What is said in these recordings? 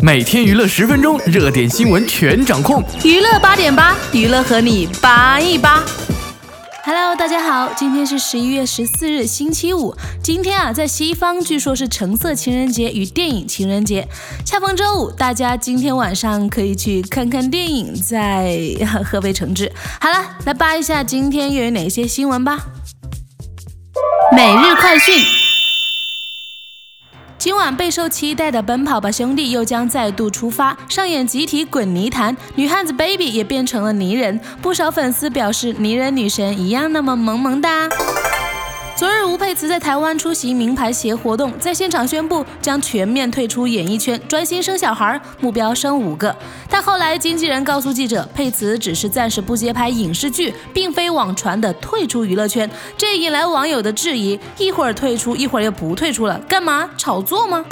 每天娱乐十分钟，热点新闻全掌控。娱乐八点八，娱乐和你八一八。Hello，大家好，今天是十一月十四日，星期五。今天啊，在西方据说是橙色情人节与电影情人节。恰逢周五，大家今天晚上可以去看看电影，再喝杯橙汁。好了，来扒一下今天又有哪些新闻吧。每日快讯。今晚备受期待的《奔跑吧兄弟》又将再度出发，上演集体滚泥潭，女汉子 Baby 也变成了泥人，不少粉丝表示泥人女神一样那么萌萌哒。昨日，吴佩慈在台湾出席名牌鞋活动，在现场宣布将全面退出演艺圈，专心生小孩，目标生五个。但后来经纪人告诉记者，佩慈只是暂时不接拍影视剧，并非网传的退出娱乐圈，这引来网友的质疑：一会儿退出，一会儿又不退出了，干嘛炒作吗？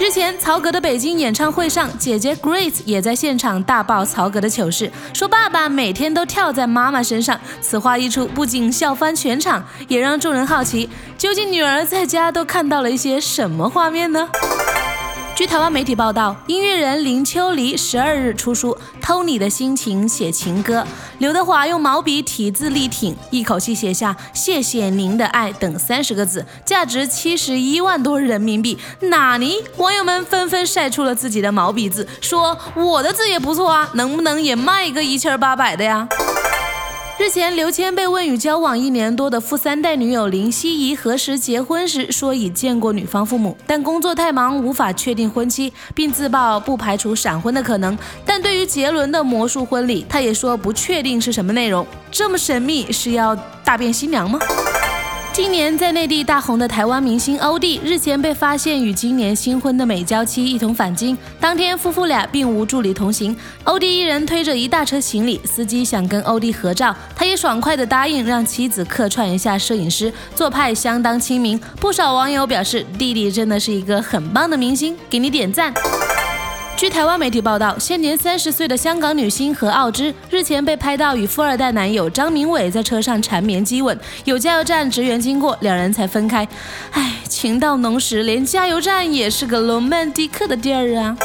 日前，曹格的北京演唱会上，姐姐 Grace 也在现场大爆曹格的糗事，说爸爸每天都跳在妈妈身上。此话一出，不仅笑翻全场，也让众人好奇，究竟女儿在家都看到了一些什么画面呢？据台湾媒体报道，音乐人林秋离十二日出书《偷你的心情写情歌》，刘德华用毛笔体字力挺，一口气写下“谢谢您的爱”等三十个字，价值七十一万多人民币。哪尼？网友们纷纷晒出了自己的毛笔字，说我的字也不错啊，能不能也卖个一千八百的呀？日前，刘谦被问与交往一年多的富三代女友林希怡何时结婚时，说已见过女方父母，但工作太忙无法确定婚期，并自曝不排除闪婚的可能。但对于杰伦的魔术婚礼，他也说不确定是什么内容。这么神秘，是要大变新娘吗？今年在内地大红的台湾明星欧弟，日前被发现与今年新婚的美娇妻一同返京。当天，夫妇俩并无助理同行，欧弟一人推着一大车行李。司机想跟欧弟合照，他也爽快地答应让妻子客串一下摄影师，做派相当亲民。不少网友表示，弟弟真的是一个很棒的明星，给你点赞。据台湾媒体报道，现年三十岁的香港女星何傲芝日前被拍到与富二代男友张明伟在车上缠绵激吻，有加油站职员经过，两人才分开。唉，情到浓时，连加油站也是个罗曼蒂克的地儿啊。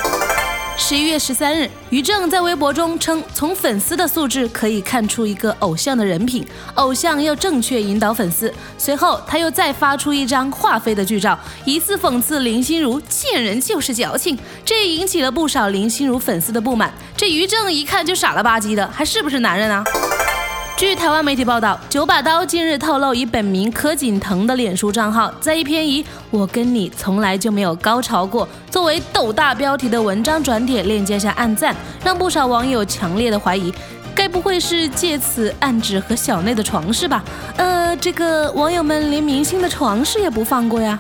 十一月十三日，于正在微博中称，从粉丝的素质可以看出一个偶像的人品，偶像要正确引导粉丝。随后，他又再发出一张华妃的剧照，疑似讽刺林心如见人就是矫情，这也引起了不少林心如粉丝的不满。这于正一看就傻了吧唧的，还是不是男人啊？据台湾媒体报道，九把刀近日透露，以本名柯景腾的脸书账号，在一篇以“我跟你从来就没有高潮过”作为斗大标题的文章转帖链接下暗赞，让不少网友强烈的怀疑，该不会是借此暗指和小内的床事吧？呃，这个网友们连明星的床事也不放过呀。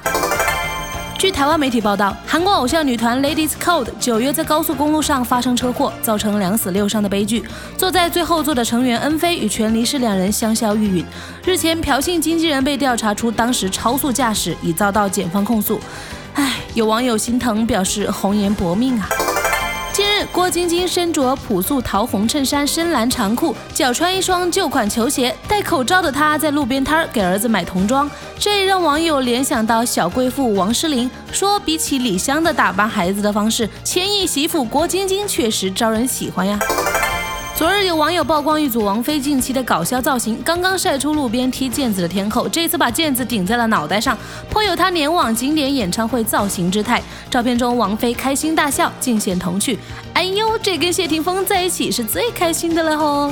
据台湾媒体报道，韩国偶像女团 Ladies Code 九月在高速公路上发生车祸，造成两死六伤的悲剧。坐在最后座的成员恩菲与全离世两人香消玉殒。日前，朴信经纪人被调查出当时超速驾驶，已遭到检方控诉。唉，有网友心疼，表示红颜薄命啊。郭晶晶身着朴素桃红衬衫、深蓝长裤，脚穿一双旧款球鞋，戴口罩的她在路边摊儿给儿子买童装，这让网友联想到小贵妇王诗龄，说比起李湘的打扮孩子的方式，千亿媳妇郭晶晶确实招人喜欢呀。昨日有网友曝光一组王菲近期的搞笑造型，刚刚晒出路边踢毽子的天后，这次把毽子顶在了脑袋上，颇有她年往经典演唱会造型之态。照片中，王菲开心大笑，尽显童趣。哎呦，这跟谢霆锋在一起是最开心的了吼！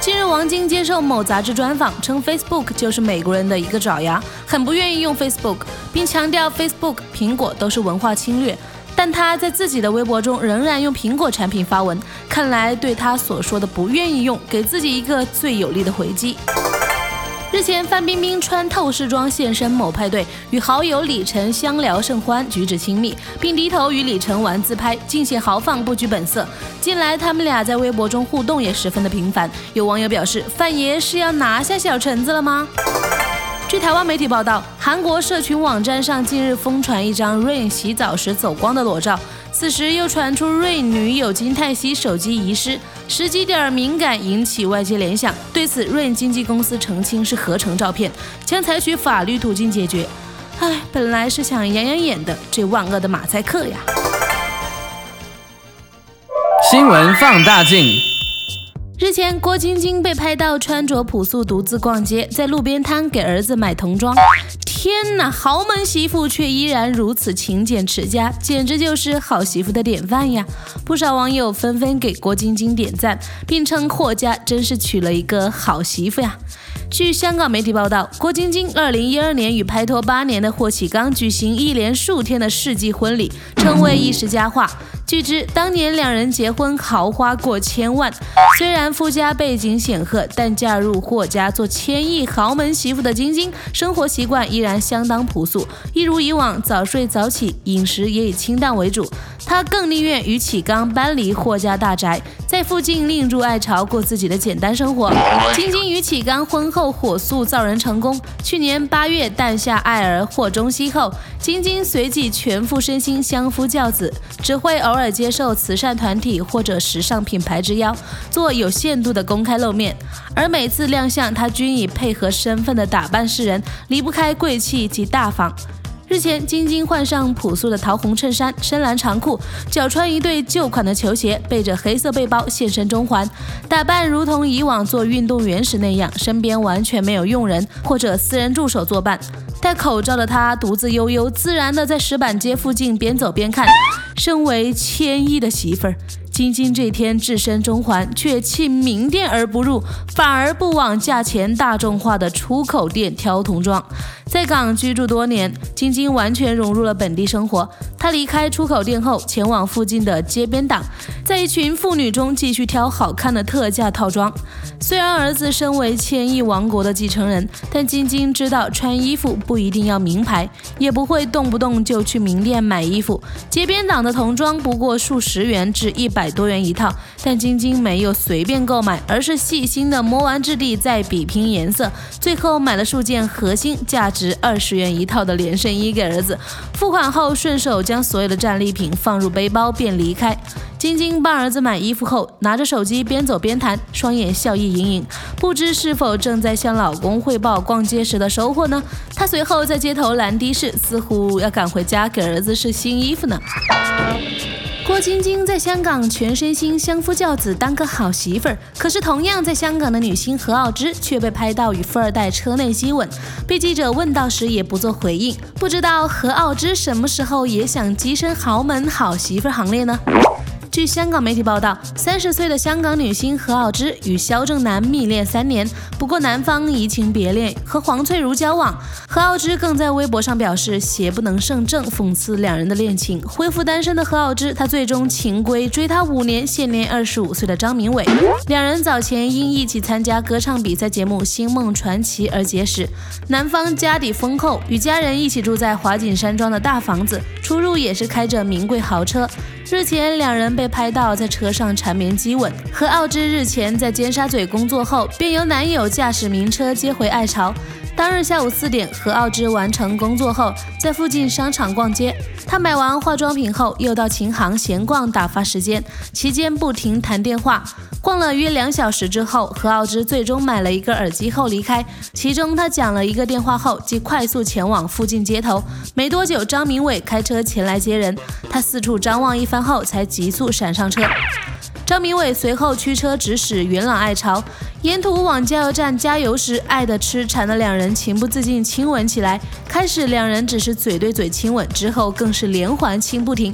近日，王晶接受某杂志专访，称 Facebook 就是美国人的一个爪牙，很不愿意用 Facebook，并强调 Facebook、苹果都是文化侵略。但他在自己的微博中仍然用苹果产品发文，看来对他所说的不愿意用，给自己一个最有力的回击。日前，范冰冰穿透视装现身某派对，与好友李晨相聊甚欢，举止亲密，并低头与李晨玩自拍，尽显豪放，不拘本色。近来，他们俩在微博中互动也十分的频繁。有网友表示，范爷是要拿下小橙子了吗？据台湾媒体报道，韩国社群网站上近日疯传一张 Rain 洗澡时走光的裸照，此时又传出 Rain 女友金泰熙手机遗失，时机点敏感，引起外界联想。对此，Rain 经纪公司澄清是合成照片，将采取法律途径解决。唉，本来是想养养眼的，这万恶的马赛克呀！新闻放大镜。日前，郭晶晶被拍到穿着朴素独自逛街，在路边摊给儿子买童装。天哪，豪门媳妇却依然如此勤俭持家，简直就是好媳妇的典范呀！不少网友纷纷给郭晶晶点赞，并称霍家真是娶了一个好媳妇呀。据香港媒体报道，郭晶晶2012年与拍拖八年的霍启刚举行一连数天的世纪婚礼，成为一时佳话。据知，当年两人结婚豪花过千万。虽然夫家背景显赫，但嫁入霍家做千亿豪门媳妇的晶晶，生活习惯依然相当朴素，一如以往早睡早起，饮食也以清淡为主。她更宁愿与启刚搬离霍家大宅，在附近另筑爱巢，过自己的简单生活。晶晶与启刚婚后火速造人成功，去年八月诞下爱儿霍中熙后，晶晶随即全副身心相夫教子，只会偶尔接受慈善团体或者时尚品牌之邀，做有限度的公开露面。而每次亮相，她均以配合身份的打扮示人，离不开贵气及大方。日前，晶晶换上朴素的桃红衬衫、深蓝长裤，脚穿一对旧款的球鞋，背着黑色背包现身中环，打扮如同以往做运动员时那样，身边完全没有佣人或者私人助手作伴。戴口罩的她独自悠悠自然地在石板街附近边走边看。身为千亿的媳妇儿。晶晶这天置身中环，却弃名店而不入，反而不往价钱大众化的出口店挑童装。在港居住多年，晶晶完全融入了本地生活。她离开出口店后，前往附近的街边档，在一群妇女中继续挑好看的特价套装。虽然儿子身为千亿王国的继承人，但晶晶知道穿衣服不一定要名牌，也不会动不动就去名店买衣服。街边档的童装不过数十元至一百多元一套，但晶晶没有随便购买，而是细心的摸完质地再比拼颜色，最后买了数件核心价值二十元一套的连身衣给儿子。付款后顺手将所有的战利品放入背包便离开。晶晶帮儿子买衣服后，拿着手机边走边谈，双眼笑意盈盈，不知是否正在向老公汇报逛街时的收获呢？她随后在街头拦的士，似乎要赶回家给儿子试新衣服呢。晶晶在香港全身心相夫教子，当个好媳妇儿。可是同样在香港的女星何傲芝却被拍到与富二代车内接吻，被记者问到时也不做回应。不知道何傲芝什么时候也想跻身豪门好媳妇行列呢？据香港媒体报道，三十岁的香港女星何傲芝与萧正楠密恋三年，不过男方移情别恋，和黄翠如交往。何傲芝更在微博上表示邪不能胜正，讽刺两人的恋情。恢复单身的何傲芝，她最终情归追她五年、现年二十五岁的张明伟。两人早前因一起参加歌唱比赛节目《星梦传奇》而结识。男方家底丰厚，与家人一起住在华景山庄的大房子，出入也是开着名贵豪车。日前，两人被拍到在车上缠绵激吻。何傲之日前在尖沙咀工作后，便由男友驾驶名车接回爱巢。当日下午四点，何傲之完成工作后，在附近商场逛街。他买完化妆品后，又到琴行闲逛打发时间，期间不停谈电话。逛了约两小时之后，何傲之最终买了一个耳机后离开。其中，他讲了一个电话后，即快速前往附近街头。没多久，张明伟开车前来接人，他四处张望一番后，才急速闪上车。张明伟随后驱车直驶元朗爱巢，沿途往加油站加油时，爱的痴缠的两人情不自禁亲吻起来。开始两人只是嘴对嘴亲吻，之后更是连环亲不停。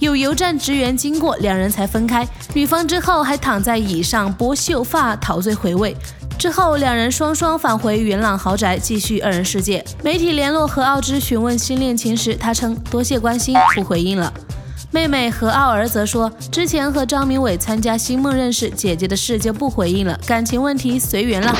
有油站职员经过，两人才分开。女方之后还躺在椅上拨秀发，陶醉回味。之后两人双双返回元朗豪宅，继续二人世界。媒体联络何傲芝询问新恋情时，她称多谢关心，不回应了。妹妹何傲儿则说，之前和张明伟参加星梦认识，姐姐的事就不回应了，感情问题随缘了。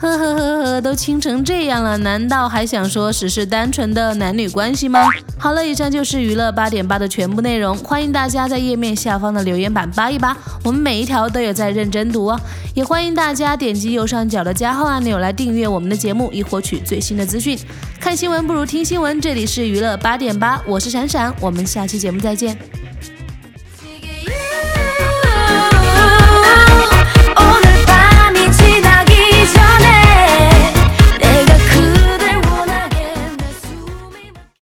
呵呵呵呵，都亲成这样了，难道还想说只是单纯的男女关系吗？好了，以上就是娱乐八点八的全部内容，欢迎大家在页面下方的留言板扒一扒，我们每一条都有在认真读哦。也欢迎大家点击右上角的加号按钮来订阅我们的节目，以获取最新的资讯。看新闻不如听新闻，这里是娱乐八点八，我是闪闪，我们下期节目再见。